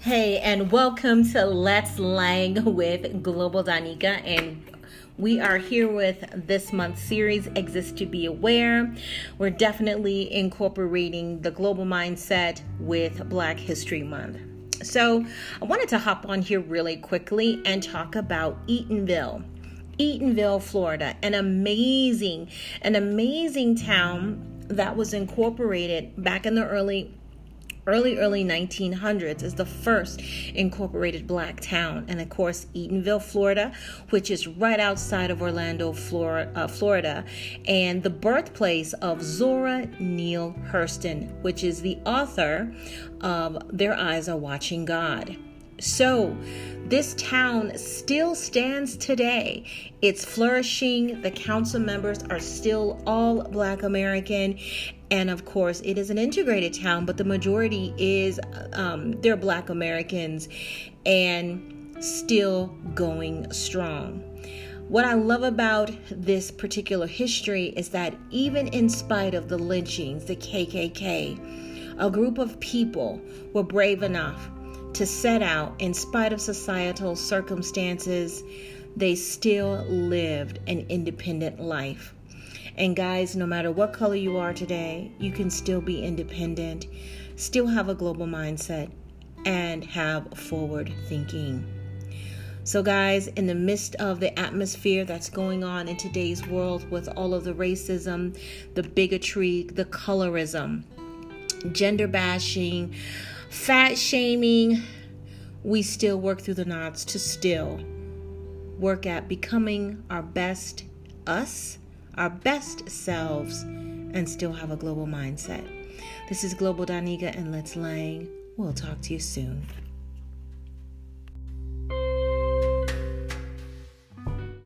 Hey, and welcome to Let's Lang with Global Danica. And we are here with this month's series, Exist to Be Aware. We're definitely incorporating the global mindset with Black History Month. So, I wanted to hop on here really quickly and talk about Eatonville. Eatonville, Florida, an amazing, an amazing town that was incorporated back in the early early early 1900s is the first incorporated black town. And of course eatonville florida which is right outside of orlando florida, uh, florida. And the birthplace of zora neale hurston which is the author of their eyes are watching god so, this town still stands today. It's flourishing. The council members are still all Black American. And of course, it is an integrated town, but the majority is um, they're Black Americans and still going strong. What I love about this particular history is that even in spite of the lynchings, the KKK, a group of people were brave enough to set out in spite of societal circumstances, they still lived an independent life. And guys, no matter what color you are today, you can still be independent, still have a global mindset, and have forward thinking. So, guys, in the midst of the atmosphere that's going on in today's world with all of the racism, the bigotry, the colorism, gender bashing, fat shaming, we still work through the knots to still work at becoming our best us, our best selves, and still have a global mindset. This is Global Danica and Let's Lang. We'll talk to you soon.